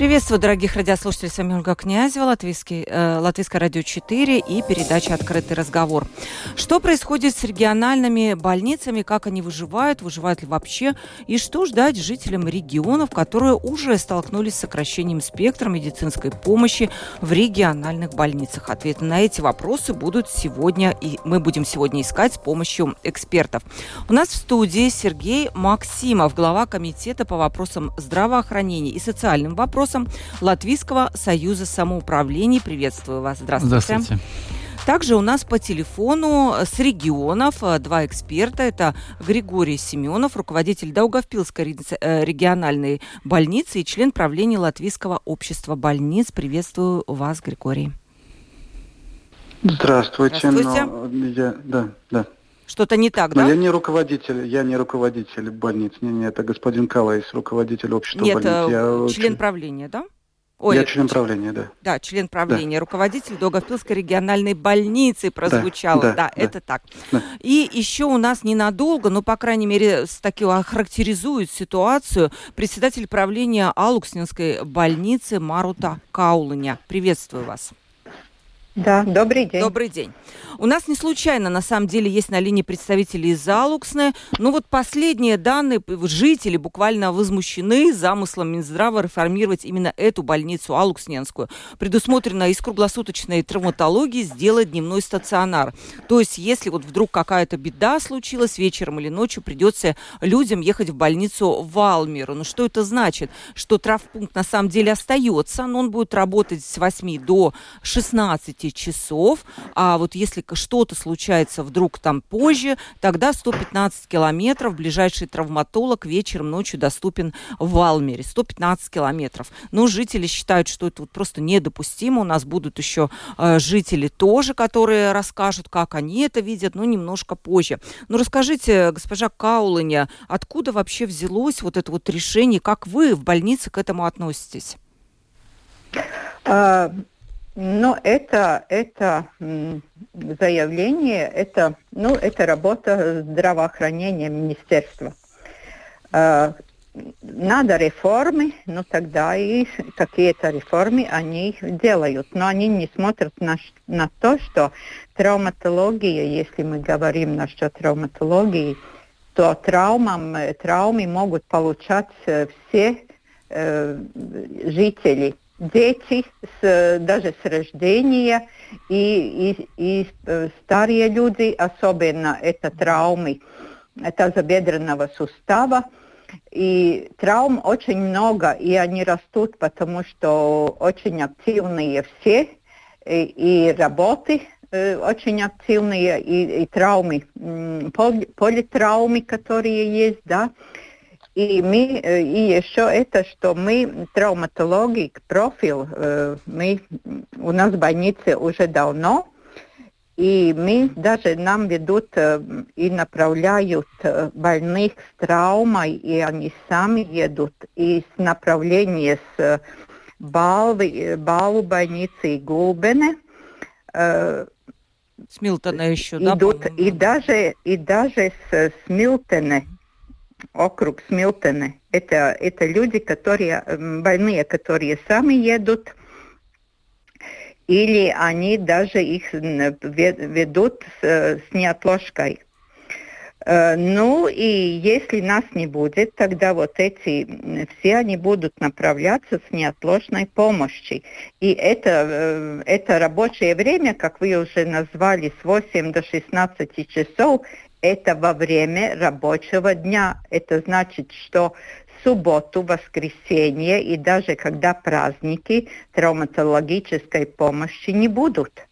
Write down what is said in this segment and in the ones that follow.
Приветствую, дорогих радиослушателей, с вами Ольга Князева, Латвийский, э, Латвийское радио 4 и передача «Открытый разговор». Что происходит с региональными больницами, как они выживают, выживают ли вообще, и что ждать жителям регионов, которые уже столкнулись с сокращением спектра медицинской помощи в региональных больницах? Ответы на эти вопросы будут сегодня, и мы будем сегодня искать с помощью экспертов. У нас в студии Сергей Максимов, глава комитета по вопросам здравоохранения и социальным вопросам вопросам Латвийского союза самоуправлений. Приветствую вас. Здравствуйте. Здравствуйте. Также у нас по телефону с регионов э, два эксперта. Это Григорий Семенов, руководитель Даугавпилской э, региональной больницы и член правления Латвийского общества больниц. Приветствую вас, Григорий. Здравствуйте. Здравствуйте. Но я, да, да. Что-то не так, Но да? я не руководитель, я не руководитель больниц. Не, не, это господин Калайс, руководитель общества Нет, больниц. э, Я член правления, да? Я член правления, да. Да, член правления, руководитель Догавпилской региональной больницы прозвучало. да, Да, да. это так. Да. И еще у нас ненадолго, но, по крайней мере, с таким охарактеризует ситуацию председатель правления Алукснинской больницы Марута Каулыня. Приветствую вас. Да, добрый день. Добрый день. У нас не случайно, на самом деле, есть на линии представители из Алуксны. Ну вот последние данные, жители буквально возмущены замыслом Минздрава реформировать именно эту больницу Алуксненскую. Предусмотрено из круглосуточной травматологии сделать дневной стационар. То есть, если вот вдруг какая-то беда случилась вечером или ночью, придется людям ехать в больницу в Алмеру. Ну что это значит? Что травпункт на самом деле остается, но он будет работать с 8 до 16 часов, а вот если что-то случается вдруг там позже, тогда 115 километров, ближайший травматолог вечером, ночью доступен в Алмере, 115 километров. Но жители считают, что это вот просто недопустимо, у нас будут еще э, жители тоже, которые расскажут, как они это видят, но немножко позже. Ну расскажите, госпожа Каулыня, откуда вообще взялось вот это вот решение, как вы в больнице к этому относитесь? Ну, это, это заявление, это, ну, это работа здравоохранения министерства. А, надо реформы, ну тогда и какие-то реформы они делают. Но они не смотрят на, на то, что травматология, если мы говорим насчет травматологии, то травмам, э, травмы могут получать э, все э, жители, дети с, э, даже с рождения и, и, и э, старые люди, особенно это травмы э, тазобедренного сустава. И травм очень много, и они растут, потому что очень активные все, и, и работы э, очень активные, и, и травмы, поли- политравмы, которые есть, да. И мы, и еще это, что мы травматологи, профиль, мы, у нас в больнице уже давно, и мы даже нам ведут э, и направляют э, больных с травмой, и они сами едут из направления с э, Балвы, Балву больницы и Гулбене. э, С Милтона еще, да? идут, по-моему? и даже, и даже с, с Милтона, округ Смилтона, это, это люди, которые, больные, которые сами едут, или они даже их ведут с, с неотложкой. Э, Ну и если нас не будет, тогда вот эти все они будут направляться с неотложной помощи. И это, э, это рабочее время, как вы уже назвали, с 8 до 16 часов, это во время рабочего дня. Это значит, что субботу, воскресенье и даже когда праздники травматологической помощи не будут.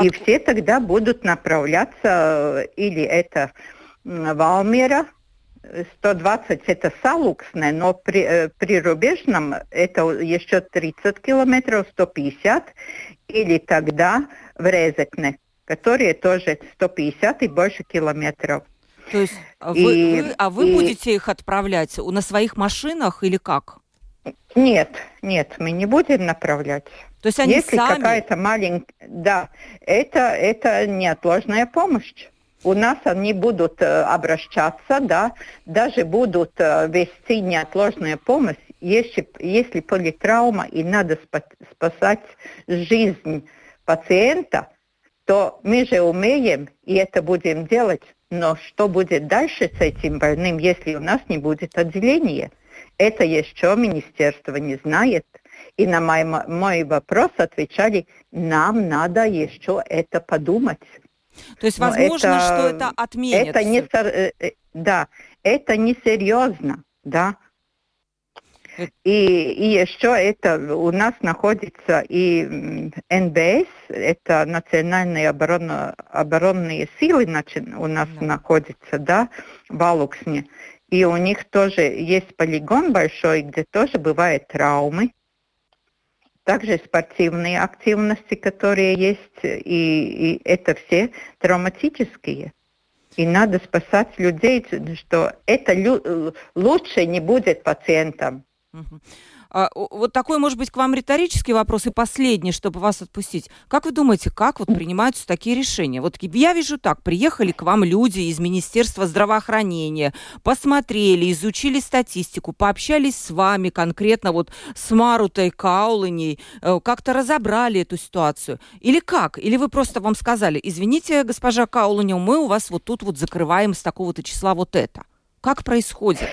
И Отку- все тогда будут направляться, э, или это Валмера, э, 120 это Салуксне, но при, э, при рубежном это еще 30 километров, 150, или тогда в Резекне. Которые тоже 150 и больше километров. То есть вы, и, вы, а вы и... будете их отправлять на своих машинах или как? Нет, нет, мы не будем направлять. То есть они Если сами... какая-то маленькая... Да, это, это неотложная помощь. У нас они будут э, обращаться, да, даже будут э, вести неотложную помощь, если, если политравма и надо спасать жизнь пациента, то мы же умеем и это будем делать. Но что будет дальше с этим больным, если у нас не будет отделения? Это еще министерство не знает. И на мой, мой вопрос отвечали, нам надо еще это подумать. То есть возможно, это, что это отменят? Это не, э, э, да, это не серьезно, да. И, и еще это у нас находится и НБС, это национальные оборона, оборонные силы у нас да. находится, да, в Алуксне. И у них тоже есть полигон большой, где тоже бывают травмы. Также спортивные активности, которые есть, и, и это все травматические. И надо спасать людей, что это лю- лучше не будет пациентам. А, вот такой, может быть, к вам риторический вопрос и последний, чтобы вас отпустить. Как вы думаете, как вот принимаются такие решения? Вот я вижу так, приехали к вам люди из Министерства здравоохранения, посмотрели, изучили статистику, пообщались с вами конкретно вот с Марутой Каулыней, э, как-то разобрали эту ситуацию. Или как? Или вы просто вам сказали, извините, госпожа Каулыня, мы у вас вот тут вот закрываем с такого-то числа вот это. Как происходит?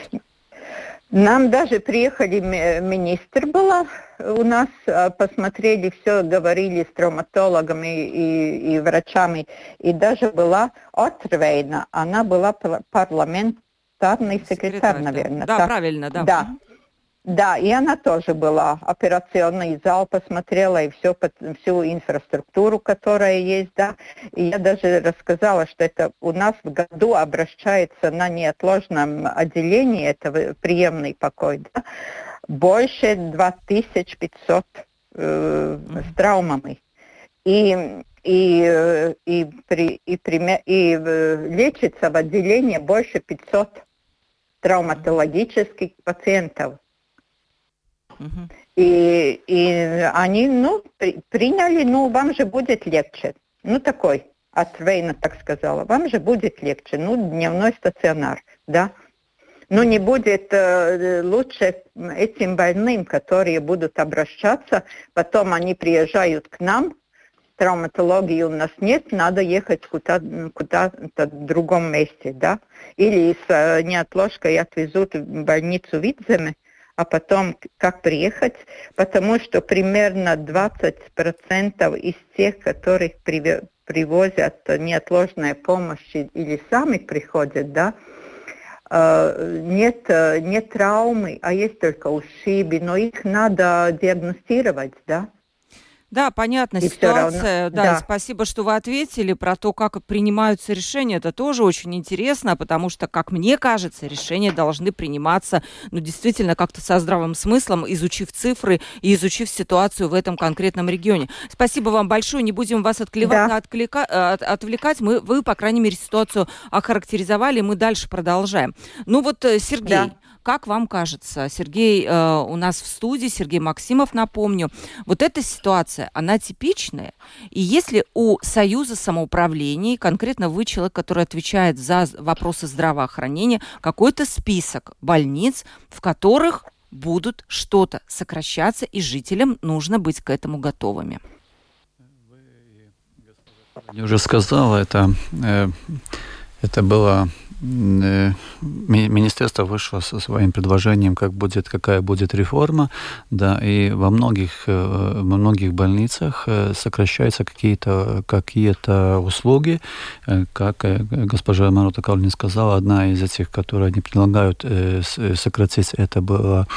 Нам даже приехали, министр была у нас, а, посмотрели все, говорили с травматологами и, и врачами. И даже была Отрвейна, она была парламентарный секретарь, секретарь наверное. Да, так? правильно, да. Да. Да, и она тоже была. Операционный зал посмотрела и все, всю инфраструктуру, которая есть, да. И я даже рассказала, что это у нас в году обращается на неотложном отделении, это приемный покой, да, больше 2500 э, с травмами. И и, и, при, и, при, и э, лечится в отделении больше 500 травматологических пациентов. И, и они, ну, при, приняли, ну, вам же будет легче. Ну, такой, от Вейна так сказала, вам же будет легче. Ну, дневной стационар, да. Но не будет э, лучше этим больным, которые будут обращаться, потом они приезжают к нам, травматологии у нас нет, надо ехать куда-то куда в другом месте, да. Или с э, неотложкой отвезут в больницу Видземе, а потом как приехать, потому что примерно 20% из тех, которых привозят неотложная помощь или сами приходят, да, э, нет, нет травмы, а есть только ушибы, но их надо диагностировать, да. Да, понятно, и ситуация. Да, да. спасибо, что вы ответили про то, как принимаются решения. Это тоже очень интересно, потому что, как мне кажется, решения должны приниматься, ну, действительно, как-то со здравым смыслом, изучив цифры и изучив ситуацию в этом конкретном регионе. Спасибо вам большое. Не будем вас отклева... да. отклика... Э, от... отвлекать. Мы, вы, по крайней мере, ситуацию охарактеризовали, мы дальше продолжаем. Ну вот, э, Сергей, да. Как вам кажется, Сергей э, у нас в студии, Сергей Максимов, напомню, вот эта ситуация, она типичная? И если у Союза самоуправлений, конкретно вы человек, который отвечает за вопросы здравоохранения, какой-то список больниц, в которых будут что-то сокращаться, и жителям нужно быть к этому готовыми? Я уже сказала, это, э, это было министерство вышло со своим предложением, как будет, какая будет реформа, да, и во многих, э, во многих больницах э, сокращаются какие-то какие услуги, как госпожа Марута Калнин сказала, одна из этих, которые они предлагают сократить, это была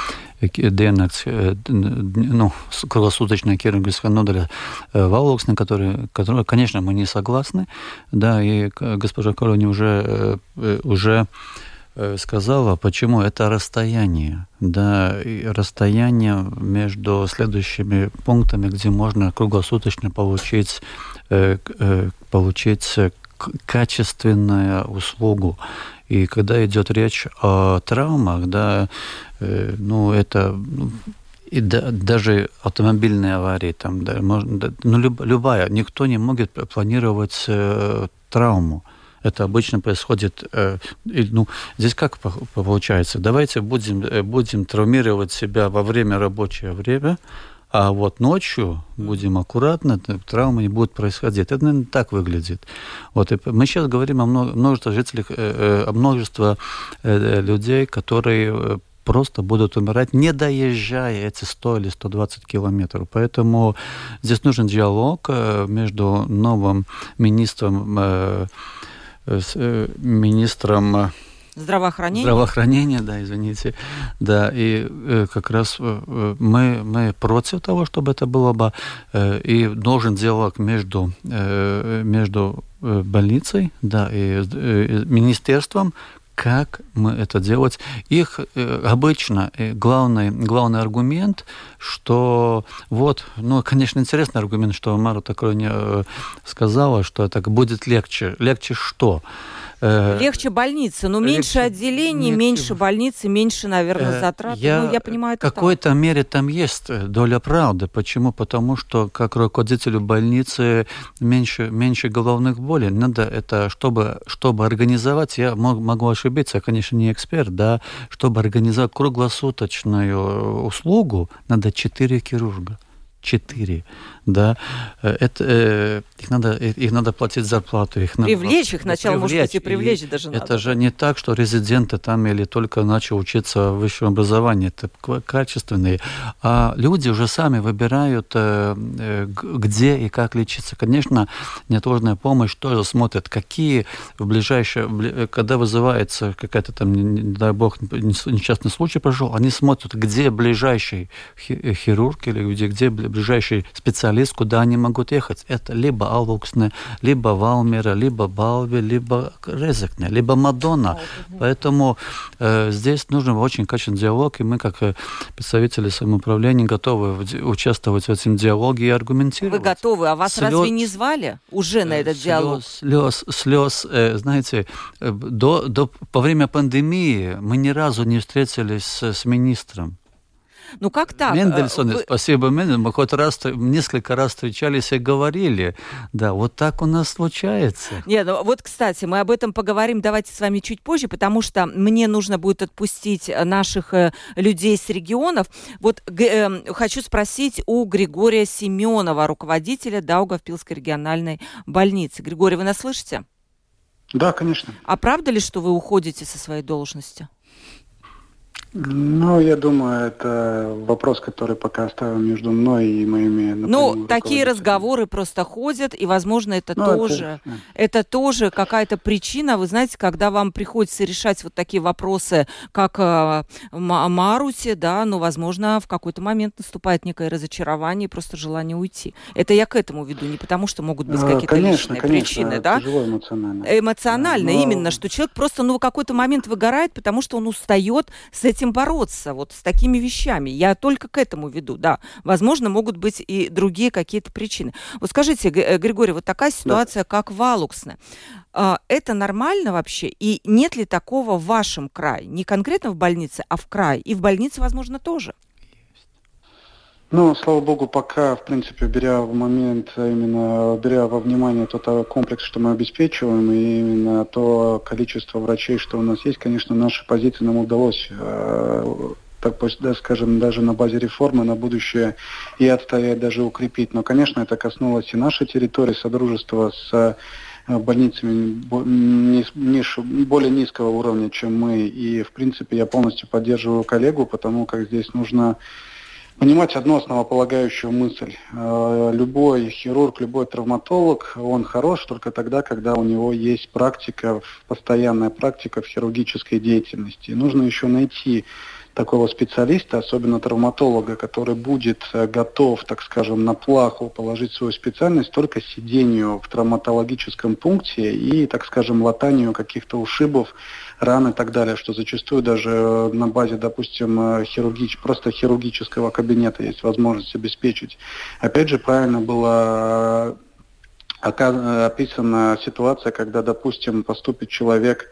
dienas, ну, круглосуточная хирургическая ноделя Валоксна, который, который, конечно, мы не согласны, да, и госпожа Колони уже, уже э, сказала, почему это расстояние, да, и расстояние между следующими пунктами, где можно круглосуточно получить, э, э, получить качественную услугу. И когда идет речь о травмах, да, э, ну это ну, и да, даже автомобильные аварии, там, да, можно, да, ну, люб, любая, никто не может планировать э, травму. Это обычно происходит, э, и, ну, здесь как получается? Давайте будем, э, будем травмировать себя во время рабочего времени, а вот ночью будем аккуратно, травмы не будут происходить. Это, наверное, так выглядит. Вот, и мы сейчас говорим о множестве жителей, э, о множестве людей, которые просто будут умирать, не доезжая эти 100 или 120 километров. Поэтому здесь нужен диалог э, между новым министром, э, э, министром Здравоохранение? Здравоохранение, да, извините. Да, и э, как раз э, мы, мы против того, чтобы это было бы, э, и должен диалог между, э, между больницей, да, и, и министерством, как мы это делать. Их э, обычно э, главный, главный аргумент, что вот, ну, конечно, интересный аргумент, что Мара такое не э, сказала, что так будет легче. Легче что? Э, легче больницы, но легче, меньше отделений, легче. меньше больницы, меньше, наверное, э, затрат. Я, ну, я понимаю, это В какой-то так. мере там есть э, доля правды. Почему? Потому что как руководителю больницы меньше, меньше головных болей. Надо это, чтобы, чтобы организовать, я могу ошибиться, я, конечно, не эксперт, да, чтобы организовать круглосуточную услугу, надо 4 хирурга. 4 да, э, это, э, их, надо, их надо платить зарплату. Их надо, привлечь их сначала, привлечь. может быть, и привлечь и даже Это надо. же не так, что резиденты там или только начал учиться в высшем образовании, это качественные. А люди уже сами выбирают, э, где и как лечиться. Конечно, неотложная помощь тоже смотрит, какие в ближайшее, когда вызывается какая-то там, не дай бог, несчастный случай прошел, они смотрят, где ближайший хирург или где, где ближайший специалист специалист, куда они могут ехать. Это либо Алвуксне, либо Валмера, либо Балви, либо Резекне, либо Мадонна. Поэтому э, здесь нужен очень качественный диалог, и мы, как э, представители самоуправления, готовы участвовать в этом диалоге и аргументировать. Вы готовы? А вас слез, разве не звали уже на этот слез, диалог? Слез, слез, э, знаете, э, до, до, во время пандемии мы ни разу не встретились с, с министром. Ну как так? Мендельсон, Вы... спасибо Мендельсону, мы хоть раз, несколько раз встречались и говорили. Да, вот так у нас случается. Нет, ну вот, кстати, мы об этом поговорим, давайте с вами чуть позже, потому что мне нужно будет отпустить наших э, людей с регионов. Вот э, хочу спросить у Григория Семенова, руководителя Даугавпилской региональной больницы. Григорий, вы нас слышите? Да, конечно. А правда ли, что вы уходите со своей должности? Ну, я думаю, это вопрос, который пока оставим между мной и моими... Ну, такие разговоры просто ходят, и, возможно, это ну, тоже, это, это тоже какая-то причина, вы знаете, когда вам приходится решать вот такие вопросы, как э, Марусе, да, ну, возможно, в какой-то момент наступает некое разочарование, просто желание уйти. Это я к этому веду, не потому что могут быть а, какие-то личные конечно, причины, да? эмоционально. Эмоционально, Но... именно, что человек просто, ну, в какой-то момент выгорает, потому что он устает с этим этим бороться, вот с такими вещами. Я только к этому веду, да. Возможно, могут быть и другие какие-то причины. Вот скажите, э, Григорий, вот такая ситуация, да. как Валуксна, это нормально вообще? И нет ли такого в вашем крае? Не конкретно в больнице, а в крае. И в больнице, возможно, тоже. Ну, слава богу, пока, в принципе, беря в момент, именно беря во внимание тот а, комплекс, что мы обеспечиваем, и именно то количество врачей, что у нас есть, конечно, наши позиции нам удалось э, так да, скажем, даже на базе реформы на будущее и отстоять, даже укрепить. Но, конечно, это коснулось и нашей территории, содружества с больницами более низкого уровня, чем мы. И, в принципе, я полностью поддерживаю коллегу, потому как здесь нужно понимать одну основополагающую мысль. Э, любой хирург, любой травматолог, он хорош только тогда, когда у него есть практика, постоянная практика в хирургической деятельности. нужно еще найти такого специалиста, особенно травматолога, который будет э, готов, так скажем, на плаху положить свою специальность только сидению в травматологическом пункте и, так скажем, латанию каких-то ушибов, ран и так далее, что зачастую даже э, на базе, допустим, э, хирургич, просто хирургического кабинета есть возможность обеспечить. Опять же, правильно было описана ситуация, когда, допустим, поступит человек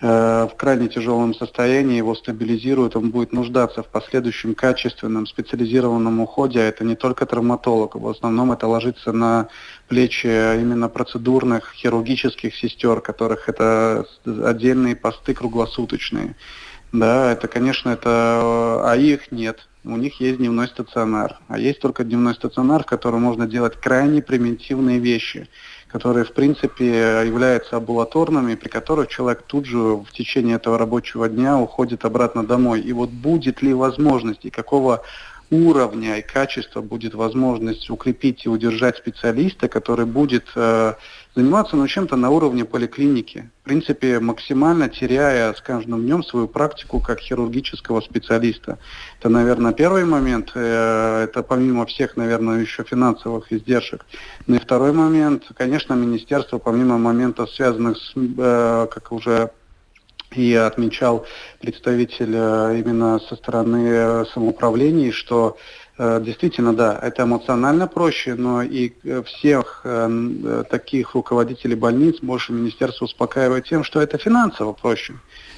в крайне тяжелом состоянии, его стабилизируют, он будет нуждаться в последующем качественном специализированном уходе. А это не только травматолог, в основном это ложится на плечи именно процедурных хирургических сестер, которых это отдельные посты круглосуточные. Да, это, конечно, это... А их нет. У них есть дневной стационар. А есть только дневной стационар, в котором можно делать крайне примитивные вещи – которые, в принципе, являются амбулаторными, при которых человек тут же в течение этого рабочего дня уходит обратно домой. И вот будет ли возможность и какого уровня и качества будет возможность укрепить и удержать специалиста, который будет э, заниматься ну, чем-то на уровне поликлиники. В принципе, максимально теряя с каждым днем свою практику как хирургического специалиста. Это, наверное, первый момент. Э, это помимо всех, наверное, еще финансовых издержек. Ну и второй момент, конечно, министерство, помимо моментов, связанных с, э, как уже и отмечал представитель э, именно со стороны самоуправлений, что Э, действительно, да, это эмоционально проще, но и э, всех э, таких руководителей больниц больше министерство успокаивает тем, что это финансово проще.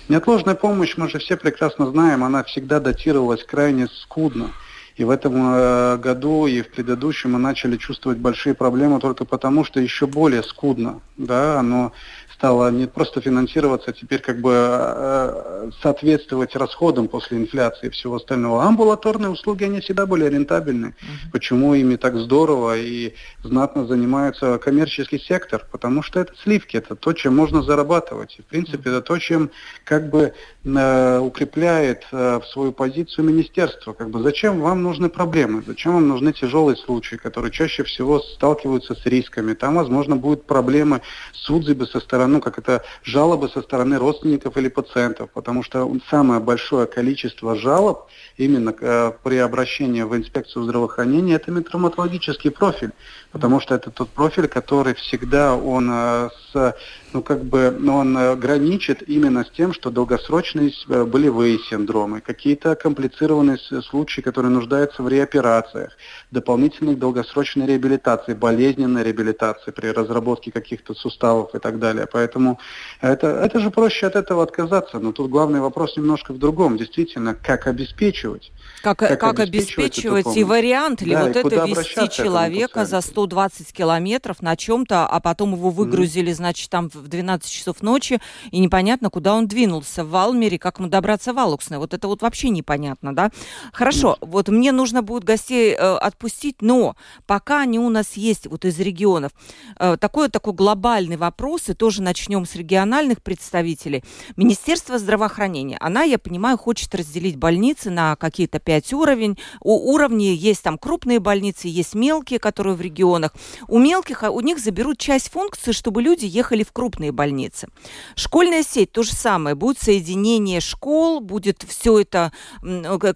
Неотложная помощь, мы же все прекрасно знаем, она всегда датировалась крайне скудно. И в этом году и в предыдущем мы начали чувствовать большие проблемы только потому, что еще более скудно. Да, оно стало не просто финансироваться, а теперь как бы э, соответствовать расходам после инфляции и всего остального. Амбулаторные услуги, они всегда были рентабельны. Uh-huh. Почему ими так здорово и знатно занимается коммерческий сектор? Потому что это сливки, это то, чем можно зарабатывать. И, в принципе, это то, чем как бы э, укрепляет э, в свою позицию министерство. Как бы зачем вам нужны проблемы? Зачем вам нужны тяжелые случаи, которые чаще всего сталкиваются с рисками? Там, возможно, будут проблемы с отзывы со стороны ну, как это, жалобы со стороны родственников или пациентов, потому что самое большое количество жалоб именно э, при обращении в инспекцию здравоохранения это метроматологический профиль, потому что это тот профиль, который всегда он э, с ну, как бы, он э, граничит именно с тем, что долгосрочные э, болевые синдромы, какие-то комплицированные случаи, которые нуждаются в реоперациях, дополнительной долгосрочной реабилитации, болезненной реабилитации при разработке каких-то суставов и так далее. Поэтому это, это же проще от этого отказаться. Но тут главный вопрос немножко в другом. Действительно, как обеспечивать. Как, как, как обеспечивать, обеспечивать и вариант ли да, вот это вести человека за 120 километров на чем-то, а потом его выгрузили, mm. значит, там в 12 часов ночи, и непонятно, куда он двинулся, в Валмере, как ему добраться в Алуксне. Вот это вот вообще непонятно, да? Хорошо, mm. вот мне нужно будет гостей э, отпустить, но пока они у нас есть вот из регионов, э, такой, такой глобальный вопрос, и тоже начнем с региональных представителей. Министерство здравоохранения, она, я понимаю, хочет разделить больницы на какие-то пять уровень. У уровней есть там крупные больницы, есть мелкие, которые в регионах. У мелких, а у них заберут часть функций, чтобы люди ехали в крупные больницы. Школьная сеть то же самое. Будет соединение школ, будет все это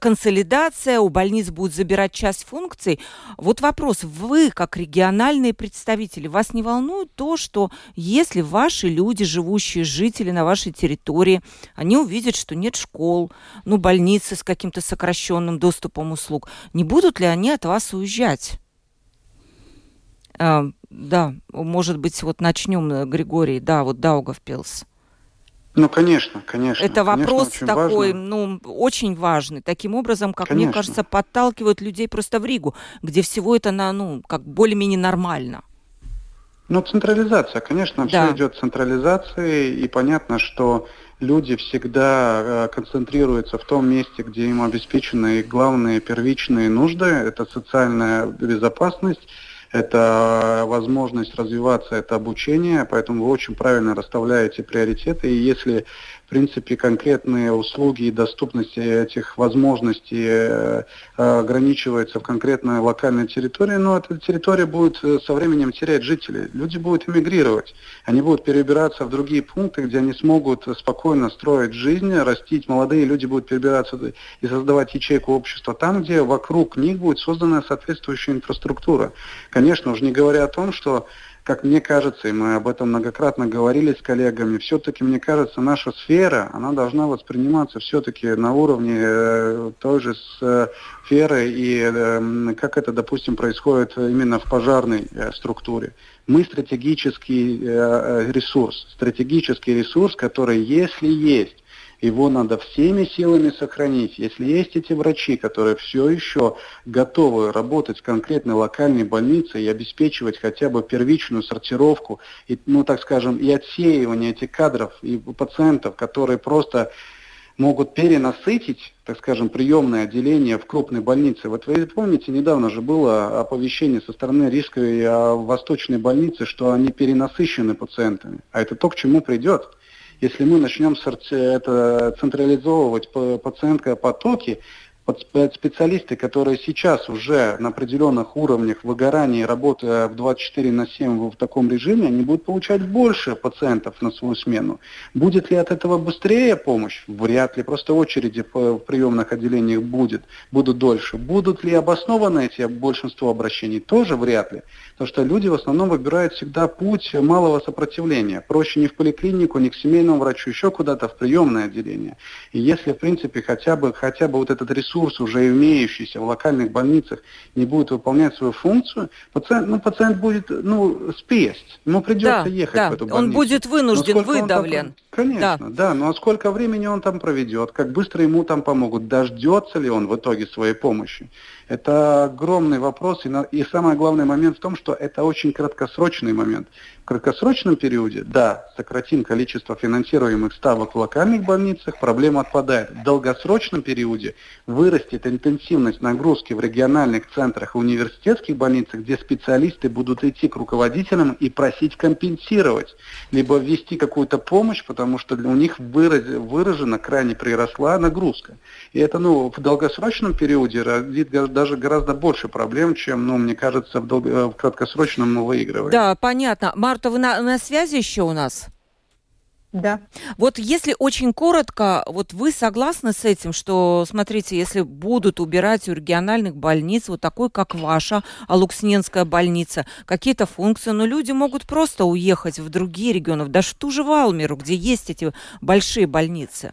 консолидация, у больниц будут забирать часть функций. Вот вопрос, вы как региональные представители, вас не волнует то, что если ваши люди, живущие, жители на вашей территории, они увидят, что нет школ, ну, больницы с каким-то сокращенным доступом услуг, не будут ли они от вас уезжать? А, да, может быть, вот начнем, э, Григорий, да, вот Даугавпилс. Ну, конечно, конечно. Это вопрос конечно, такой, важно. ну, очень важный. Таким образом, как конечно. мне кажется, подталкивают людей просто в Ригу, где всего это, на, ну, как более-менее нормально. Ну, централизация, конечно, да. все идет централизацией, и понятно, что люди всегда э, концентрируются в том месте, где им обеспечены главные первичные нужды. Это социальная безопасность, это возможность развиваться, это обучение. Поэтому вы очень правильно расставляете приоритеты. И если принципе, конкретные услуги и доступность этих возможностей э, ограничивается в конкретной локальной территории, но эта территория будет э, со временем терять жителей. Люди будут эмигрировать. Они будут перебираться в другие пункты, где они смогут спокойно строить жизнь, растить. Молодые люди будут перебираться и создавать ячейку общества там, где вокруг них будет создана соответствующая инфраструктура. Конечно, уже не говоря о том, что как мне кажется, и мы об этом многократно говорили с коллегами, все-таки, мне кажется, наша сфера, она должна восприниматься все-таки на уровне э, той же сферы, и э, как это, допустим, происходит именно в пожарной э, структуре. Мы стратегический э, ресурс, стратегический ресурс, который, если есть его надо всеми силами сохранить. Если есть эти врачи, которые все еще готовы работать в конкретной локальной больнице и обеспечивать хотя бы первичную сортировку, и, ну так скажем, и отсеивание этих кадров и пациентов, которые просто могут перенасытить, так скажем, приемное отделение в крупной больнице. Вот вы помните, недавно же было оповещение со стороны Рижской и Восточной больницы, что они перенасыщены пациентами. А это то, к чему придет. Если мы начнем это централизовывать пациентопотоки, специалисты, которые сейчас уже на определенных уровнях выгорания, работая в 24 на 7 в таком режиме, они будут получать больше пациентов на свою смену. Будет ли от этого быстрее помощь? Вряд ли. Просто очереди в приемных отделениях будет, будут дольше. Будут ли обоснованы эти большинство обращений? Тоже вряд ли. Потому что люди в основном выбирают всегда путь малого сопротивления. Проще не в поликлинику, не к семейному врачу, еще куда-то в приемное отделение. И если, в принципе, хотя бы, хотя бы вот этот ресурс ресурс, уже имеющийся в локальных больницах, не будет выполнять свою функцию, пациент, ну, пациент будет ну, спесть. Ему придется да, ехать да. в эту больницу. Он будет вынужден, выдавлен. Там, конечно, да. да. Ну а сколько времени он там проведет? Как быстро ему там помогут? Дождется ли он в итоге своей помощи? Это огромный вопрос. И, на, и самый главный момент в том, что это очень краткосрочный момент. В краткосрочном периоде, да, сократим количество финансируемых ставок в локальных больницах, проблема отпадает. В долгосрочном периоде вырастет интенсивность нагрузки в региональных центрах и университетских больницах, где специалисты будут идти к руководителям и просить компенсировать, либо ввести какую-то помощь, потому что у них выраз, выражена крайне приросла нагрузка. И это ну, в долгосрочном периоде родит даже гораздо больше проблем, чем, ну, мне кажется, в, долго, в краткосрочном мы выигрываем. Да, понятно. Марта, вы на, на связи еще у нас? Да. Вот если очень коротко, вот вы согласны с этим, что, смотрите, если будут убирать у региональных больниц, вот такой, как ваша, Алуксненская больница, какие-то функции, но люди могут просто уехать в другие регионы, даже в ту же Валмеру, где есть эти большие больницы?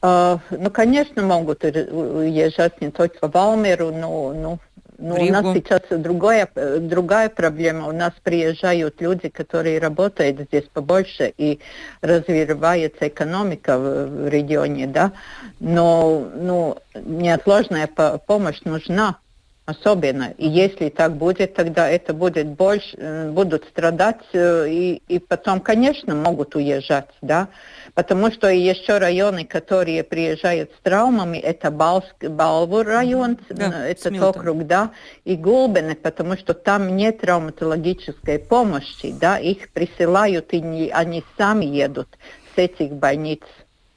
Uh, ну, конечно, могут уезжать не только в Валмеру, но, но ну, у нас сейчас другая, другая проблема. У нас приезжают люди, которые работают здесь побольше, и развивается экономика в, в регионе, да. Но ну, неотложная помощь нужна особенно. И если так будет, тогда это будет больше, э, будут страдать, э, и, и потом, конечно, могут уезжать, да. Потому что еще районы, которые приезжают с травмами, это Балск, Балвур район, да, этот Смилтон. округ, да, и Гулбены, потому что там нет травматологической помощи, да, их присылают, и не, они сами едут с этих больниц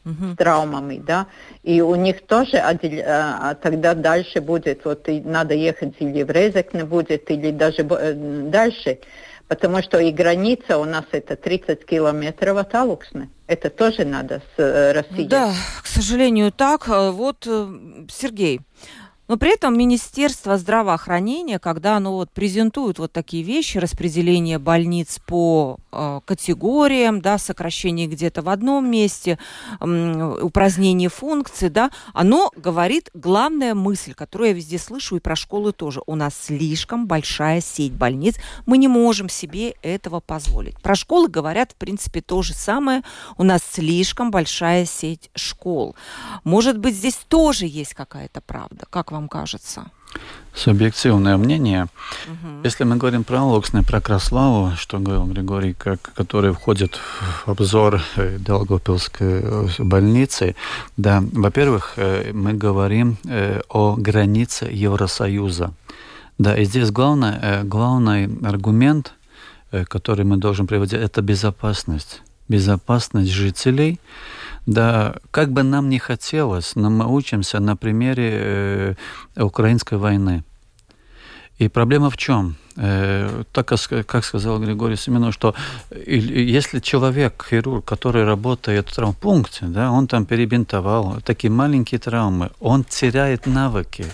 с травмами, да, и у них тоже отдел... а, тогда дальше будет, вот и надо ехать или в Резекне будет, или даже э, дальше, потому что и граница у нас это 30 километров от Алуксны. Это тоже надо с э, Россией. Да, к сожалению, так. Э, вот, э, Сергей, но при этом Министерство здравоохранения, когда оно вот презентует вот такие вещи, распределение больниц по э, категориям, да, сокращение где-то в одном месте, э, упразднение функций, да, оно говорит главная мысль, которую я везде слышу и про школы тоже. У нас слишком большая сеть больниц, мы не можем себе этого позволить. Про школы говорят, в принципе, то же самое. У нас слишком большая сеть школ. Может быть, здесь тоже есть какая-то правда. Как вам вам кажется? Субъективное мнение. Угу. Если мы говорим про Луксны, про Краславу, что говорил Григорий, как, который входит в обзор э, Долгопилской э, больницы, да, во-первых, э, мы говорим о границе Евросоюза. Да, и здесь главное, главный аргумент, который мы должны приводить, это безопасность безопасность жителей. Да, как бы нам не хотелось, но мы учимся на примере э, украинской войны. И проблема в чем? Э, так как сказал Григорий Семенов, что если человек, хирург, который работает в травмпункте, да, он там перебинтовал такие маленькие травмы, он теряет навыки.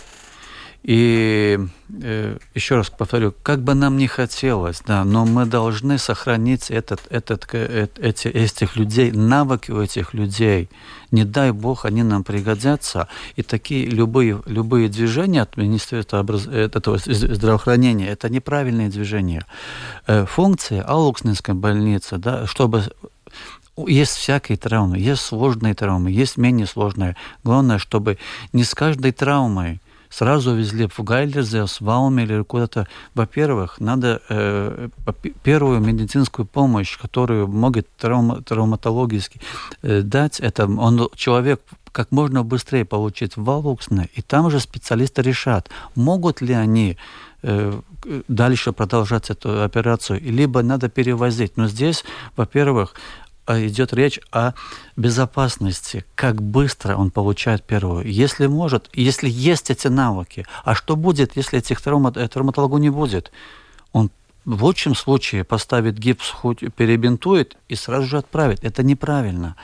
И э, еще раз повторю, как бы нам не хотелось, да, но мы должны сохранить этот, этот, э, эти, этих людей, навыки у этих людей. Не дай бог, они нам пригодятся. И такие любые, любые движения от Министерства образ... Э, этого здравоохранения, это неправильные движения. Э, функция Алукснинской больницы, да, чтобы есть всякие травмы, есть сложные травмы, есть менее сложные. Главное, чтобы не с каждой травмой сразу везли в Гайлерзе, в Валме или куда-то. Во-первых, надо э, первую медицинскую помощь, которую могут травма, травматологически э, дать, это он, человек как можно быстрее получить валуксне, и там уже специалисты решат, могут ли они э, дальше продолжать эту операцию, либо надо перевозить. Но здесь, во-первых, идет речь о безопасности, как быстро он получает первую. Если может, если есть эти навыки, а что будет, если этих травмат, э, травматологу не будет? Он в лучшем случае поставит гипс, хоть перебинтует и сразу же отправит. Это неправильно.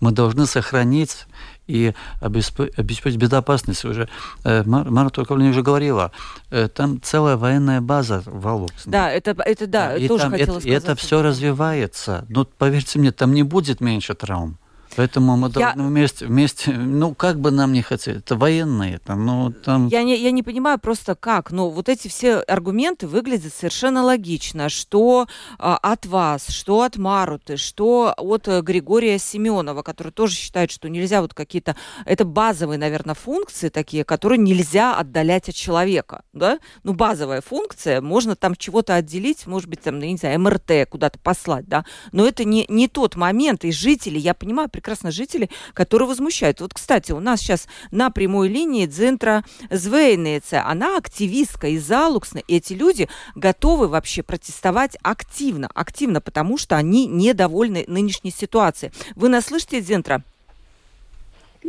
Мы должны сохранить и обеспечить безопасность. Уже э, Мара Турковна уже говорила, э, там целая военная база в Алуксне. Да, это, это да, и тоже там, хотела это, сказать. это все развивается. Но поверьте мне, там не будет меньше травм. Поэтому мы я... должны вместе, вместе, ну, как бы нам не хотели, это военные, там, ну, там... Я не, я не понимаю просто как, но вот эти все аргументы выглядят совершенно логично, что а, от вас, что от Маруты, что от э, Григория Семенова, который тоже считает, что нельзя вот какие-то, это базовые, наверное, функции такие, которые нельзя отдалять от человека, да? Ну, базовая функция, можно там чего-то отделить, может быть, там, ну, не знаю, МРТ куда-то послать, да, но это не, не тот момент, и жители, я понимаю прекрасно, жители, которые возмущают. Вот, кстати, у нас сейчас на прямой линии Дзентра Звейнеца, она активистка из Алуксна, и эти люди готовы вообще протестовать активно, активно, потому что они недовольны нынешней ситуацией. Вы нас слышите, Дзентра?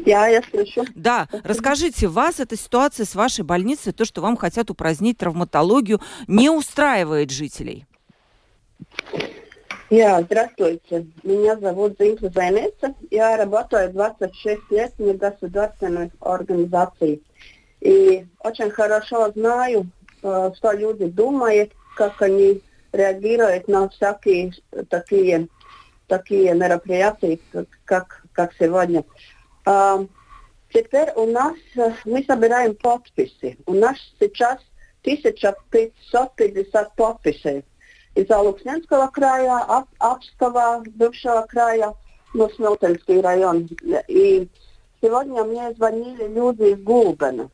Я, я слышу. Да, расскажите, вас эта ситуация с вашей больницей, то, что вам хотят упразднить травматологию, не устраивает жителей? Я, здравствуйте. Меня зовут Зинка Зайнеца. Я работаю 26 лет в негосударственной организации. И очень хорошо знаю, э, что люди думают, как они реагируют на всякие такие, такие мероприятия, как, как сегодня. А, теперь у нас, э, мы собираем подписи. У нас сейчас 1550 подписей из Алуксненского края, Апского бывшего края, ну, Смелтинский район. И сегодня мне звонили люди из Гулбена.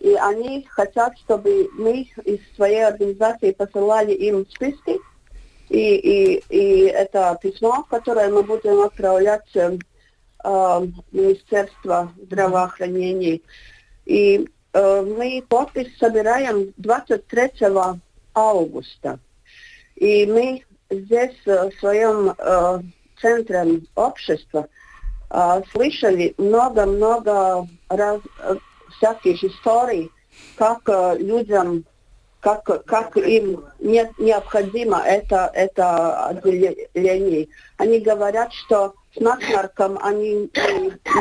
И они хотят, чтобы мы из своей организации посылали им списки. И, и, и это письмо, которое мы будем отправлять э, Министерство здравоохранения. И э, мы подпись собираем 23 августа. И мы здесь э, в своем э, центре общества э, слышали много-много раз, всяких историй, как людям, как, как им не, необходимо это, это отделение. Они говорят, что с насморком они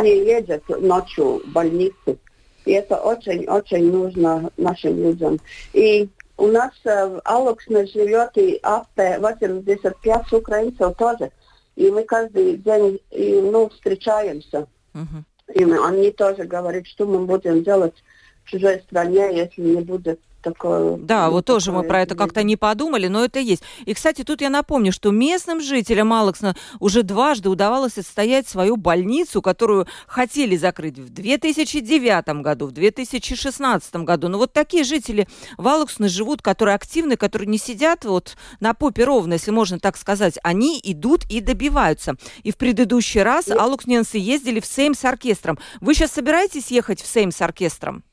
не, едут ночью в больницу. И это очень-очень нужно нашим людям. И у нас э, в Алуксне живет и АП 85 украинцев тоже. И мы каждый день и, ну, встречаемся. Uh-huh. И мы, они тоже говорят, что мы будем делать в чужой стране, если не будет такое... Да, вот тоже мы про это как-то не подумали, но это есть. И, кстати, тут я напомню, что местным жителям Алексна уже дважды удавалось отстоять свою больницу, которую хотели закрыть в 2009 году, в 2016 году. Но вот такие жители в Алексне живут, которые активны, которые не сидят вот на попе ровно, если можно так сказать. Они идут и добиваются. И в предыдущий раз алуксненцы ездили в Сейм с оркестром. Вы сейчас собираетесь ехать в Сейм с оркестром?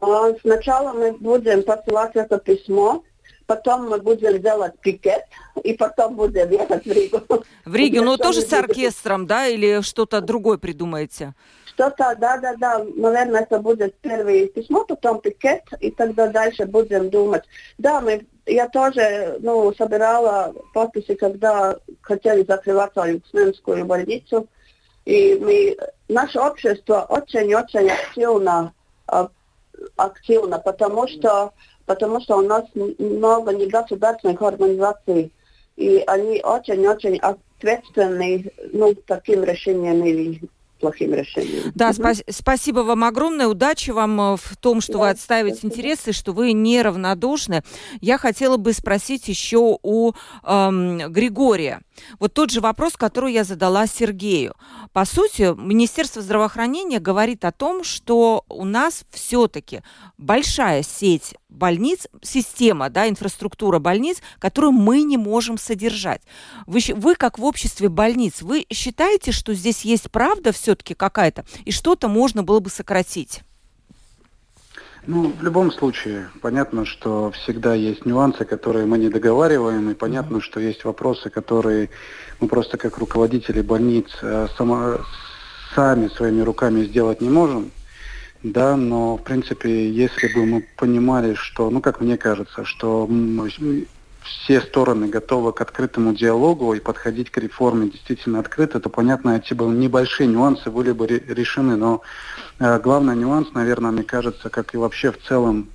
А, сначала мы будем посылать это письмо потом мы будем делать пикет, и потом будем ехать в Ригу. В Ригу, но тоже с оркестром, да, или что-то другое придумаете? Что-то, да-да-да, наверное, это будет первое письмо, потом пикет, и тогда дальше будем думать. Да, мы, я тоже ну, собирала подписи, когда хотели закрывать Югсменскую больницу, и мы, наше общество очень-очень активно, а, активно, потому что, потому что у нас много негосударственных организаций, и они очень-очень ответственны ну, таким решением или плохим решением. Да, угу. спа- спасибо вам огромное. Удачи вам э, в том, что да, вы отстаиваете спасибо. интересы, что вы неравнодушны. Я хотела бы спросить еще у эм, Григория. Вот тот же вопрос, который я задала Сергею. По сути, Министерство здравоохранения говорит о том, что у нас все-таки большая сеть больниц, система, да, инфраструктура больниц, которую мы не можем содержать. Вы, вы как в обществе больниц, вы считаете, что здесь есть правда все-таки какая-то, и что-то можно было бы сократить? Ну, в любом случае, понятно, что всегда есть нюансы, которые мы не договариваем, и понятно, что есть вопросы, которые мы просто как руководители больниц э, само, сами своими руками сделать не можем. Да, но в принципе, если бы мы понимали, что, ну, как мне кажется, что все стороны готовы к открытому диалогу и подходить к реформе действительно открыто, то, понятно, эти бы небольшие нюансы были бы решены. Но э, главный нюанс, наверное, мне кажется, как и вообще в целом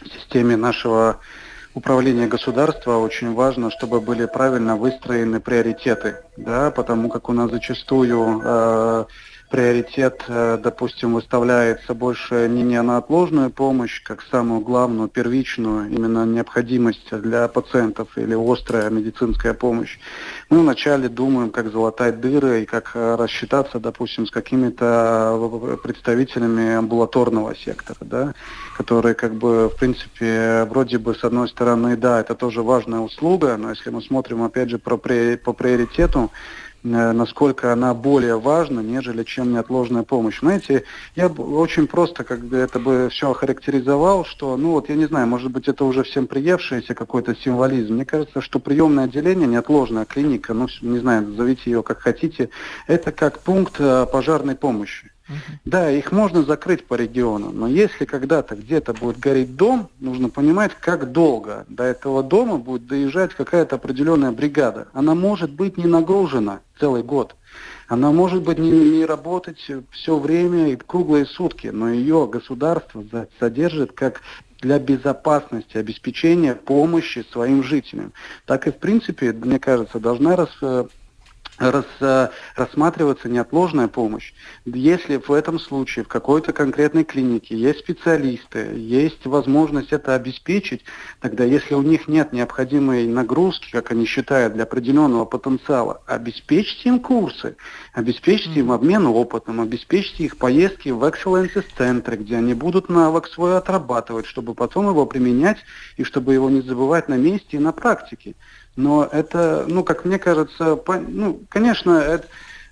в системе нашего управления государства очень важно, чтобы были правильно выстроены приоритеты, да, потому как у нас зачастую э, приоритет, э, допустим, выставляется больше не неотложную помощь, как самую главную, первичную, именно необходимость для пациентов или острая медицинская помощь. Мы вначале думаем, как залатать дыры и как э, рассчитаться, допустим, с какими-то э, представителями амбулаторного сектора, да, которые, как бы, в принципе, вроде бы, с одной стороны, да, это тоже важная услуга, но если мы смотрим, опять же, про, по приоритету, насколько она более важна, нежели чем неотложная помощь. Знаете, я очень просто как бы это бы все охарактеризовал, что, ну вот я не знаю, может быть это уже всем приевшийся какой-то символизм. Мне кажется, что приемное отделение, неотложная клиника, ну не знаю, назовите ее как хотите, это как пункт э, пожарной помощи. Да, их можно закрыть по региону, но если когда-то где-то будет гореть дом, нужно понимать, как долго до этого дома будет доезжать какая-то определенная бригада. Она может быть не нагружена целый год. Она может быть не, не работать все время и круглые сутки, но ее государство содержит как для безопасности, обеспечения помощи своим жителям. Так и, в принципе, мне кажется, должна рас, рас, э, рассматриваться неотложная помощь. Если в этом случае в какой-то конкретной клинике есть специалисты, есть возможность это обеспечить, тогда если у них нет необходимой нагрузки, как они считают, для определенного потенциала, обеспечьте им курсы, обеспечьте им обмен опытом, обеспечьте их поездки в Excellences центры, где они будут навык свой отрабатывать, чтобы потом его применять и чтобы его не забывать на месте и на практике. Но это, ну, как мне кажется, по, ну, конечно, это,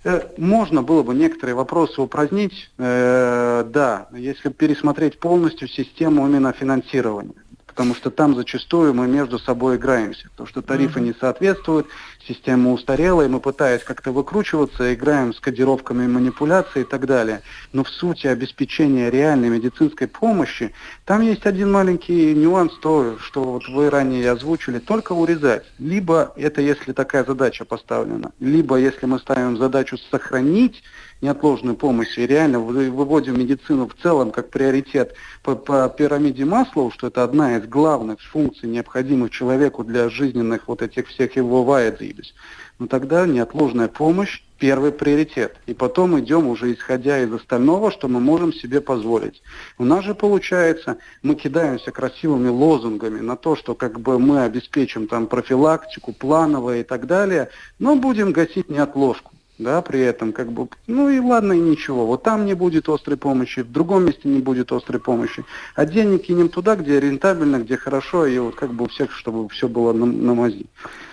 э, можно было бы некоторые вопросы упразднить, э, да, если пересмотреть полностью систему именно финансирования. Потому что там зачастую мы между собой играемся, потому что тарифы mm-hmm. не соответствуют, система устарела, и мы пытаясь как-то выкручиваться, играем с кодировками манипуляции и так далее. Но в сути обеспечения реальной медицинской помощи, там есть один маленький нюанс, то, что вот вы ранее озвучили, только урезать. Либо это если такая задача поставлена, либо если мы ставим задачу сохранить неотложную помощь и реально выводим медицину в целом как приоритет по, по пирамиде Маслоу, что это одна из главных функций, необходимых человеку для жизненных вот этих всех его ваедзибис, ну тогда неотложная помощь первый приоритет. И потом идем уже исходя из остального, что мы можем себе позволить. У нас же получается, мы кидаемся красивыми лозунгами на то, что как бы мы обеспечим там профилактику, плановое и так далее, но будем гасить неотложку. Да, при этом как бы, ну и ладно, и ничего. Вот там не будет острой помощи, в другом месте не будет острой помощи. А денег кинем туда, где рентабельно, где хорошо, и вот как бы у всех, чтобы все было на, на мази.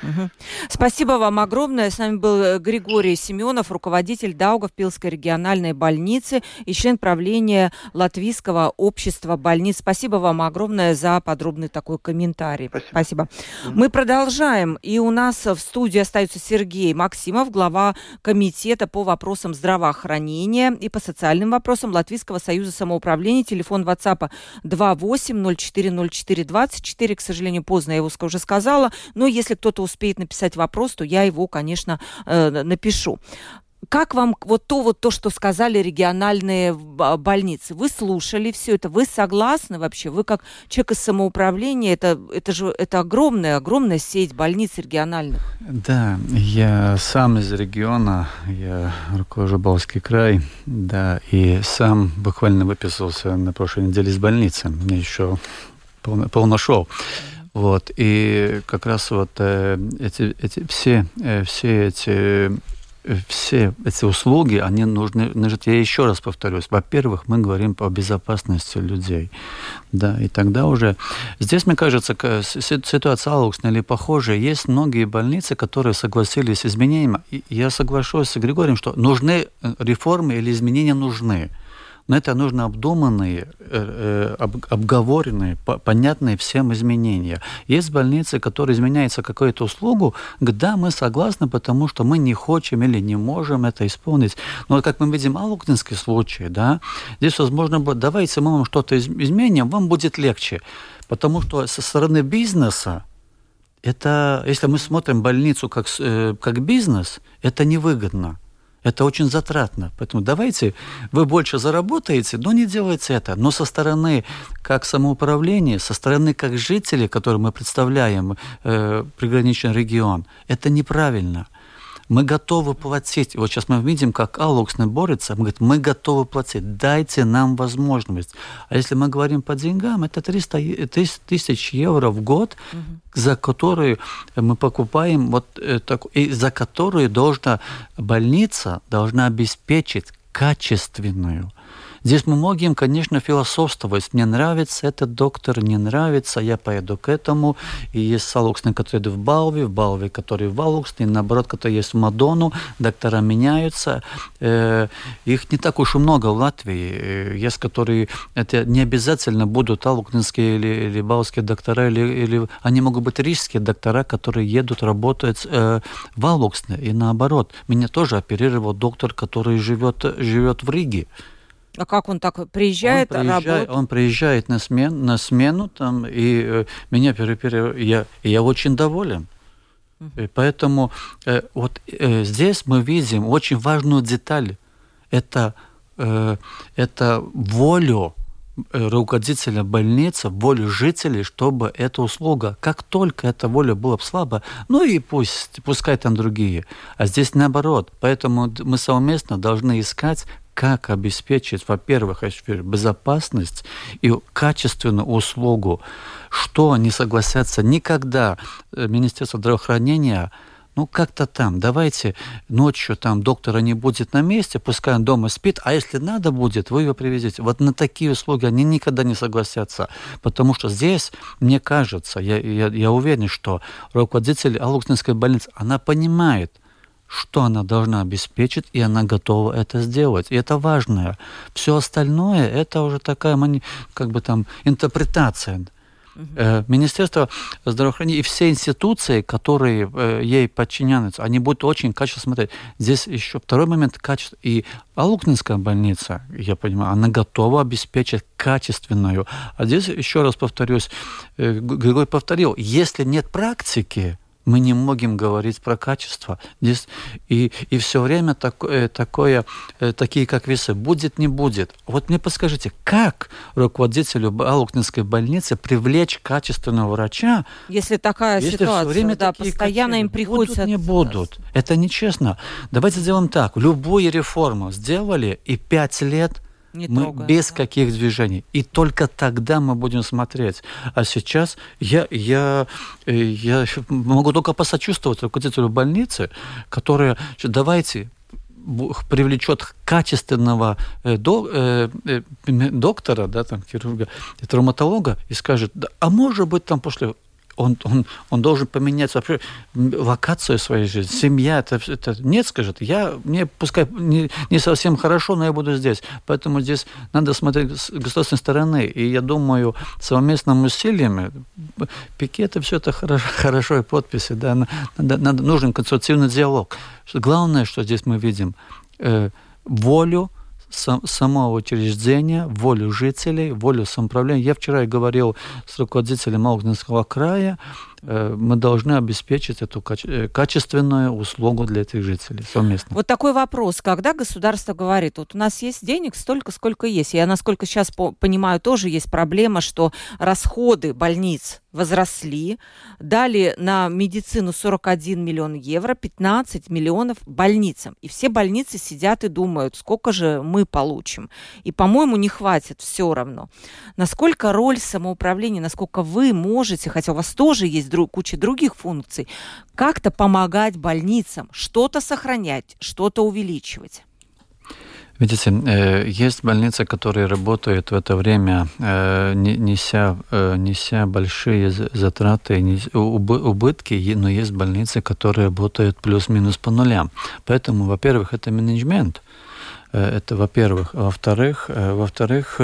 Угу. Спасибо вам огромное. С нами был э, Григорий Семенов, руководитель Даугавпилской региональной больницы и член правления Латвийского общества больниц. Спасибо вам огромное за подробный такой комментарий. Спасибо. Спасибо. Угу. Мы продолжаем. И у нас в студии остается Сергей Максимов, глава комитета по вопросам здравоохранения и по социальным вопросам Латвийского союза самоуправления. Телефон WhatsApp 28040424. К сожалению, поздно, я его уже сказала. Но если кто-то успеет написать вопрос, то я его, конечно, э, напишу. Как вам вот то, вот то, что сказали региональные больницы? Вы слушали все это? Вы согласны вообще? Вы как человек из самоуправления, это, это же это огромная, огромная сеть больниц региональных. Да, я сам из региона, я руковожу Балтийский край, да, и сам буквально выписался на прошлой неделе из больницы. Мне еще полный, полный шоу. Вот, и как раз вот э, эти, эти, все, э, все эти все эти услуги, они нужны, нужны, я еще раз повторюсь, во-первых, мы говорим по безопасности людей, да, и тогда уже, здесь, мне кажется, ситуация Алуксна или похожая, есть многие больницы, которые согласились с изменениями, я соглашусь с Григорием, что нужны реформы или изменения нужны, но это нужно обдуманные, э, э, обговоренные, понятные всем изменения. Есть больницы, которые изменяются какую-то услугу, да, мы согласны, потому что мы не хотим или не можем это исполнить. Но как мы видим, алукнинский случай, да, здесь возможно, давайте мы вам что-то изменим, вам будет легче. Потому что со стороны бизнеса это, если мы смотрим больницу как, э, как бизнес, это невыгодно. Это очень затратно. Поэтому давайте, вы больше заработаете, но не делайте это. Но со стороны как самоуправления, со стороны как жителей, которые мы представляем, э, приграничный регион, это неправильно мы готовы платить. Вот сейчас мы видим, как Алуксны борется. Мы говорим, мы готовы платить, дайте нам возможность. А если мы говорим по деньгам, это 300 тысяч евро в год, угу. за которые мы покупаем, вот, э, так, и за которые должна больница должна обеспечить качественную Здесь мы можем, конечно, философствовать. Мне нравится этот доктор, не нравится, я поеду к этому. И есть Салуксны, которые идут в Балви, в Балви, которые в Алуксне, и наоборот, которые есть в Мадону. Доктора меняются. Э, их не так уж и много в Латвии. Э, есть, которые это не обязательно будут алукнинские или, или балские доктора, или, или они могут быть рижские доктора, которые едут работать э, в Алуксне. И наоборот. Меня тоже оперировал доктор, который живет, живет в Риге. А как он так приезжает, он приезжает, работает? Он приезжает на, смен, на смену, там, и э, меня переперев... я, я очень доволен. И поэтому э, вот э, здесь мы видим очень важную деталь. Это, э, это волю э, руководителя больницы, волю жителей, чтобы эта услуга, как только эта воля была слаба, ну и пусть, пускай там другие. А здесь наоборот. Поэтому мы совместно должны искать как обеспечить, во-первых, безопасность и качественную услугу, что они согласятся никогда э, Министерство здравоохранения ну, как-то там, давайте ночью там доктора не будет на месте, пускай он дома спит, а если надо будет, вы его привезете. Вот на такие услуги они никогда не согласятся, потому что здесь, мне кажется, я, я, я уверен, что руководитель Алуксинской больницы, она понимает, что она должна обеспечить, и она готова это сделать. И это важное. Все остальное это уже такая как бы там интерпретация. Uh-huh. Министерство здравоохранения и все институции, которые э, ей подчиняются, они будут очень качественно смотреть. Здесь еще второй момент качество. И Алукнинская больница, я понимаю, она готова обеспечить качественную. А здесь еще раз повторюсь, э, Григорий повторил, если нет практики, мы не можем говорить про качество. Здесь и, и все время такое, такое, э, такие как весы, будет, не будет. Вот мне подскажите, как руководителю Алукнинской больницы привлечь качественного врача, если такая если ситуация, все время да, постоянно им приходится... Будут, не будут. Это нечестно. Давайте сделаем так. Любую реформу сделали, и пять лет – не мы трогая, без да? каких движений. И только тогда мы будем смотреть. А сейчас я, я, э, я могу только посочувствовать руководителю больницы, которая, давайте, привлечет качественного э, до, э, э, доктора, да, там, хирурга, травматолога и скажет, да, а может быть там после он, он, он должен поменять вообще локацию своей жизни. Семья, это, это нет, скажет, я, мне пускай не, не совсем хорошо, но я буду здесь. Поэтому здесь надо смотреть с государственной стороны. И я думаю, совместными усилиями, пикеты, все это хорошо, хорошо и подписи, да, надо, надо, нужен конструктивный диалог. Главное, что здесь мы видим, э, волю сам, самого учреждения, волю жителей, волю самоуправления. Я вчера говорил с руководителем Малгнинского края, мы должны обеспечить эту э, качественную услугу для этих жителей совместно. Вот такой вопрос. Когда государство говорит, вот у нас есть денег столько, сколько есть. Я, насколько сейчас понимаю, тоже есть проблема, что расходы больниц возросли, дали на медицину 41 миллион евро, 15 миллионов больницам. И все больницы сидят и думают, сколько же мы получим. И, по-моему, не хватит все равно. Насколько роль самоуправления, насколько вы можете, хотя у вас тоже есть друг, куча других функций, как-то помогать больницам, что-то сохранять, что-то увеличивать. Видите, э, есть больницы, которые работают в это время, э, неся, э, неся большие затраты, убытки, но есть больницы, которые работают плюс-минус по нулям. Поэтому, во-первых, это менеджмент. Это, во-первых. Во-вторых, во-вторых,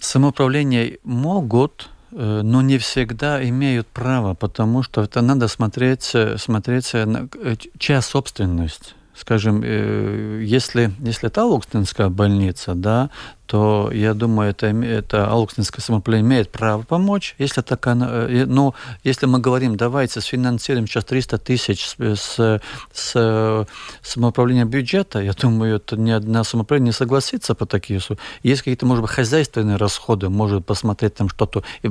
самоуправление могут но не всегда имеют право, потому что это надо смотреть, э, смотреть на э, чья собственность. Скажем, если, если это Лукстинская больница, да, то я думаю, это, это Алуксинское самоуправление имеет право помочь. Если, так оно, ну, если мы говорим, давайте сфинансируем сейчас 300 тысяч с, с, с самоуправления бюджета, я думаю, это ни одна самоуправление не согласится по такие. Есть какие-то, может быть, хозяйственные расходы, может посмотреть там что-то, и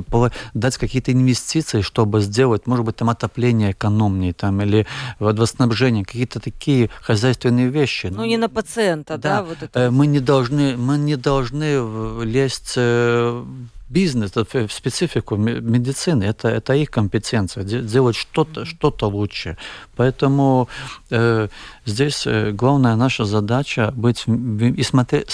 дать какие-то инвестиции, чтобы сделать, может быть, там отопление экономнее, там, или водоснабжение, какие-то такие хозяйственные вещи. Ну, не на пациента, да? да вот это. Э, мы не должны, мы не должны должны лезть э, бизнес, в специфику медицины. Это, это их компетенция, делать что-то что лучше. Поэтому э, здесь э, главная наша задача быть и смотреть,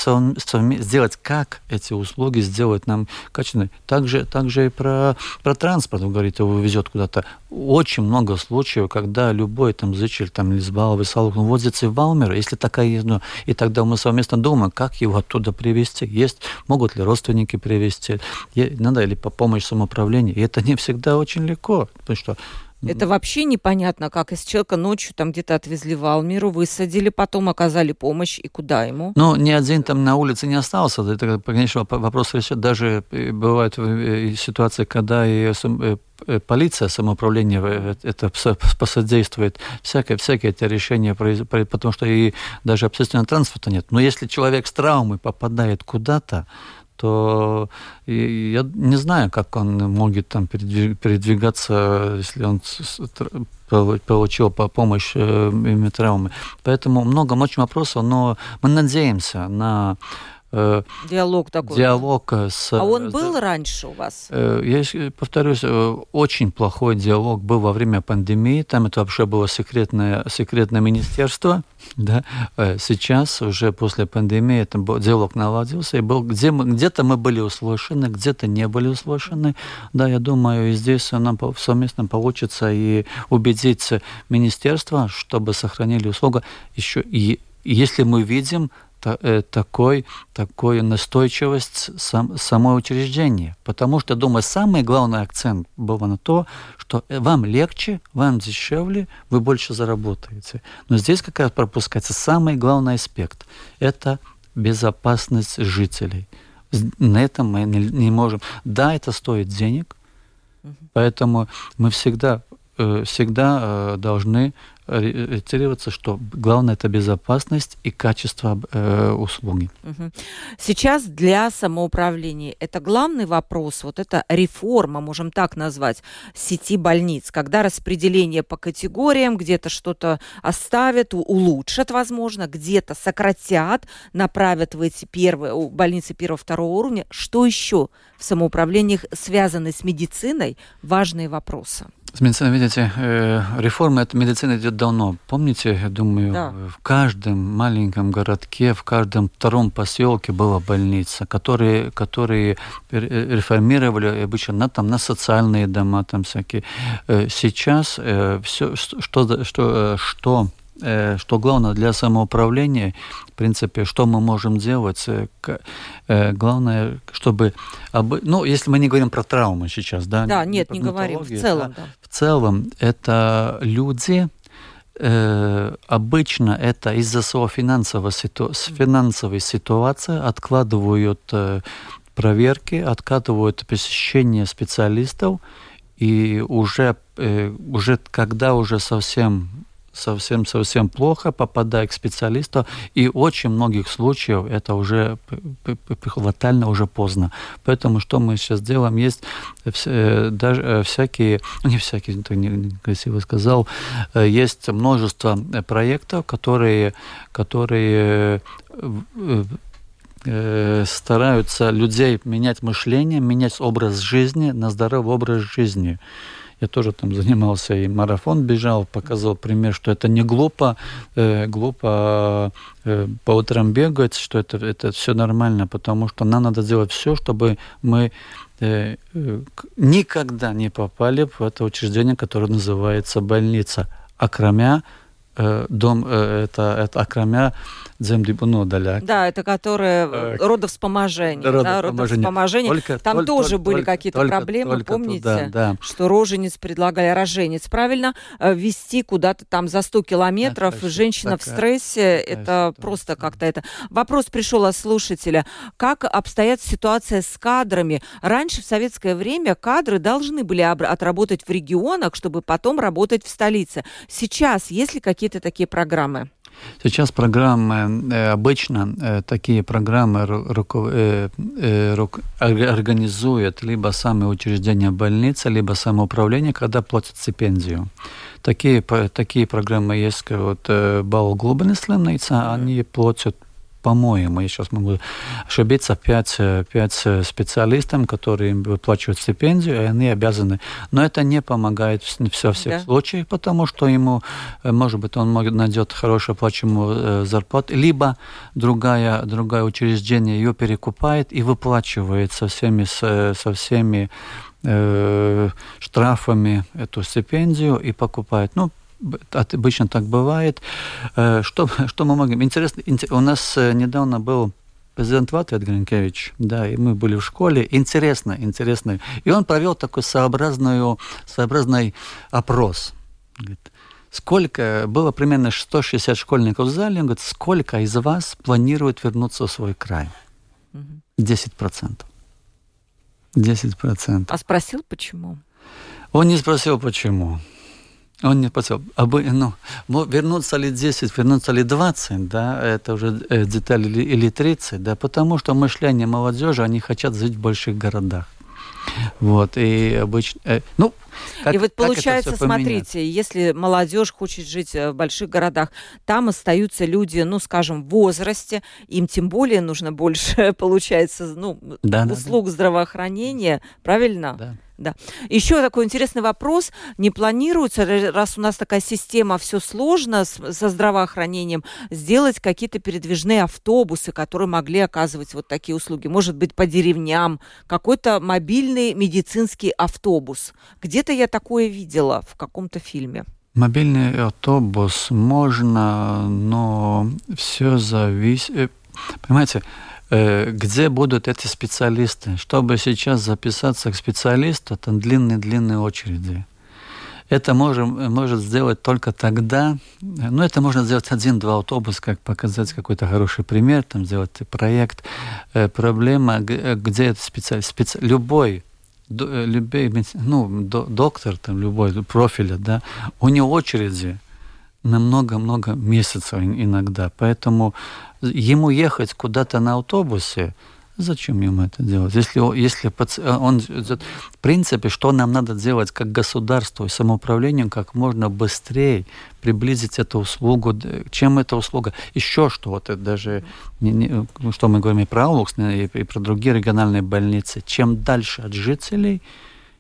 сделать, как эти услуги сделать нам качественными. Также, также и про, про транспорт, вы говорите, его везет куда-то. Очень много случаев, когда любой там зритель там, из Баловы, Салук, возится в Валмер, если такая есть, ну, и тогда мы совместно думаем, как его оттуда привезти. Есть, могут ли родственники привезти, надо ли по помощь самоуправлению. И это не всегда очень легко, потому что это вообще непонятно, как из человека ночью там где-то отвезли в Алмиру, высадили, потом оказали помощь, и куда ему? Ну, ни один там на улице не остался. Это, конечно, вопрос решает. Даже э, бывают э, ситуации, когда и э, полиция, самоуправление это посодействует. Всякое, всякие эти решения, потому что и даже общественного транспорта нет. Но если человек с травмой попадает куда-то, то я не знаю, как он может там передвигаться, если он получил помощь э, травмы. Поэтому много очень вопросов, но мы надеемся на диалог такой. Диалог с... А он был раньше у вас? Э, я повторюсь, э, очень плохой диалог был во время пандемии. Там это вообще было секретное, секретное министерство. Да? Сейчас, уже после пандемии, это диалог наладился. И был, где мы, где-то мы были услышаны, где-то не были услышаны. Да, я думаю, и здесь нам совместно получится и убедить министерство, чтобы сохранили услугу. Еще и если мы видим Э, такой, такой настойчивость сам, самое учреждение. Потому что, думаю, самый главный акцент был на то, что э, вам легче, вам дешевле, вы больше заработаете. Но здесь как раз пропускается самый главный аспект. Это безопасность жителей. На этом мы не, не можем. Да, это стоит денег, поэтому мы всегда, э, всегда должны ориентироваться, что главное это безопасность и качество э, услуги. Сейчас для самоуправления это главный вопрос, вот эта реформа, можем так назвать, сети больниц, когда распределение по категориям, где-то что-то оставят, улучшат, возможно, где-то сократят, направят в эти первые больницы первого-второго уровня. Что еще в самоуправлениях связаны с медициной? Важные вопросы. С медициной, видите, э, реформа этой медицины идет давно. Помните, я думаю, да. в каждом маленьком городке, в каждом втором поселке была больница, которые, которые реформировали обычно на, там, на социальные дома, там всякие. Э, сейчас э, все, что, что, что Э, что главное для самоуправления, в принципе, что мы можем делать, э, э, главное, чтобы, ну, если мы не говорим про травмы сейчас, да? Да, нет, не говорим, в целом, да. В целом, это люди, обычно это из-за своего финансового ситу... финансовой ситуации откладывают проверки, откладывают посещение специалистов, и уже, уже когда уже совсем совсем-совсем плохо, попадая к специалисту, и очень многих случаев это уже фатально, уже поздно. Поэтому что мы сейчас делаем, есть э, даже э, всякие, не всякие, так некрасиво сказал, э, есть множество проектов, которые, которые стараются людей менять мышление, менять образ жизни на здоровый образ жизни. Я тоже там занимался и марафон бежал, показал пример, что это не глупо, э, глупо э, по утрам бегать, что это, это все нормально, потому что нам надо делать все, чтобы мы э, никогда не попали в это учреждение, которое называется больница. А кроме дом, э, это, это окромя земдибуну даляк. Да, это которые э, родовспоможение. Да, родовспоможение. Только, Там только, тоже только, были какие-то проблемы, только помните, туда, да. что роженец предлагали роженец. Правильно, э, вести куда-то там за 100 километров, да, женщина такая, в стрессе, такая это ситуация. просто как-то это. Вопрос пришел от слушателя. Как обстоят ситуация с кадрами? Раньше в советское время кадры должны были отработать в регионах, чтобы потом работать в столице. Сейчас есть ли какие-то такие программы? Сейчас программы, э, обычно э, такие программы э, организуют либо самые учреждения больницы, либо самоуправление, когда платят стипендию. Такие, такие программы есть, вот Бал Глубинислемница, они платят по-моему, я сейчас могу ошибиться, пять, пять специалистам, которые им выплачивают стипендию, и они обязаны. Но это не помогает в всех да. случаях, потому что ему, э, может быть, он найдет хорошую оплачиваемую э, зарплату, либо другая, другое учреждение ее перекупает и выплачивает со всеми, со всеми э, штрафами эту стипендию и покупает. Ну, обычно так бывает. Э, что, что мы можем? Интересно, у нас э, недавно был президент Латвии Гринкевич, да, и мы были в школе. Интересно, интересно. И он провел такой сообразную, сообразный опрос. Говорит, сколько, было примерно 160 школьников в зале, он говорит, сколько из вас планирует вернуться в свой край? 10%. 10%. А спросил, почему? Он не спросил, почему. Он не поцеловал. А бы, ну, вернуться ли 10, вернуться ли 20, да, это уже э, детали или 30, да, потому что мышление молодежи, они хотят жить в больших городах. Вот, и обычно, э, ну, как, и вот получается, смотрите, если молодежь хочет жить э, в больших городах, там остаются люди, ну, скажем, в возрасте, им тем более нужно больше, получается, ну, да, услуг да, да. здравоохранения, правильно? Да. Да. Еще такой интересный вопрос. Не планируется, раз у нас такая система, все сложно с, со здравоохранением, сделать какие-то передвижные автобусы, которые могли оказывать вот такие услуги? Может быть, по деревням, какой-то мобильный медицинский автобус. Где-то я такое видела в каком-то фильме. Мобильный автобус можно, но все зависит... Э, понимаете, Э, где будут эти специалисты. Чтобы сейчас записаться к специалисту, там длинные-длинные очереди. Это можем, может сделать только тогда, ну, это можно сделать один-два автобуса, как показать какой-то хороший пример, там сделать проект. Э, проблема, где это специалист, специ... любой любой, ну, доктор там любой профиля, да, у него очереди на много-много месяцев иногда. Поэтому ему ехать куда-то на автобусе, Зачем ему это делать? Если, если он, в принципе, что нам надо делать как государству и самоуправлению, как можно быстрее приблизить эту услугу. Чем эта услуга? Еще что, вот даже, не, не, что мы говорим и про Аулукс, и, и про другие региональные больницы. Чем дальше от жителей,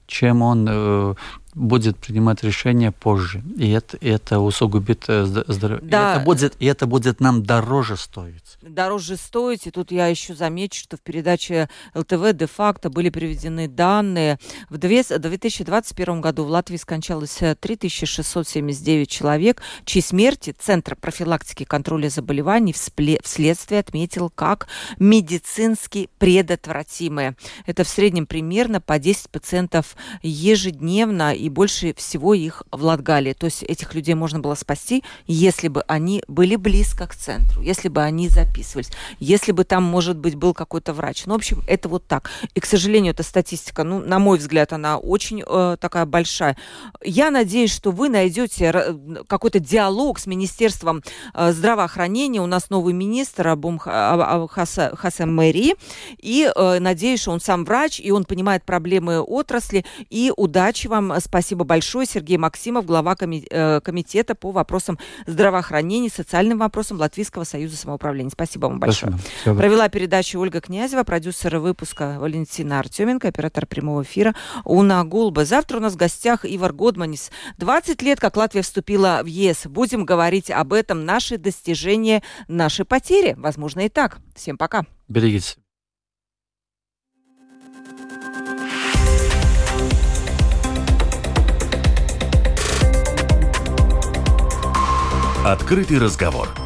чем он э, будет принимать решение позже. И это, это усугубит здоровье. Да. И, это будет, и это будет нам дороже стоить. Дороже стоить. И тут я еще замечу, что в передаче ЛТВ де-факто были приведены данные. В 2021 году в Латвии скончалось 3679 человек, чьи смерти Центр профилактики и контроля заболеваний вследствие отметил как медицински предотвратимые. Это в среднем примерно по 10 пациентов ежедневно, и больше всего их в Латгалии. То есть этих людей можно было спасти, если бы они были близко к центру, если бы они записывались, если бы там, может быть, был какой-то врач. Ну, в общем, это вот так. И, к сожалению, эта статистика, ну, на мой взгляд, она очень э, такая большая. Я надеюсь, что вы найдете какой-то диалог с Министерством э, здравоохранения. У нас новый министр Абум Хасам Мэри. И э, надеюсь, что он сам врач, и он понимает проблемы отрасли. И удачи вам. Спасибо большое. Сергей Максимов, глава э, комитета по вопросам здравоохранения, социальным вопросам Латвийского союза самоуправления. Спасибо вам большое. Спасибо. Провела передачу Ольга Князева, продюсер выпуска Валентина Артеменко, оператор прямого эфира Уна Гулба. Завтра у нас в гостях Ивар Годманис. 20 лет, как Латвия вступила в ЕС. Будем говорить об этом, наши достижения, наши потери. Возможно, и так. Всем пока. Берегитесь. Открытый разговор.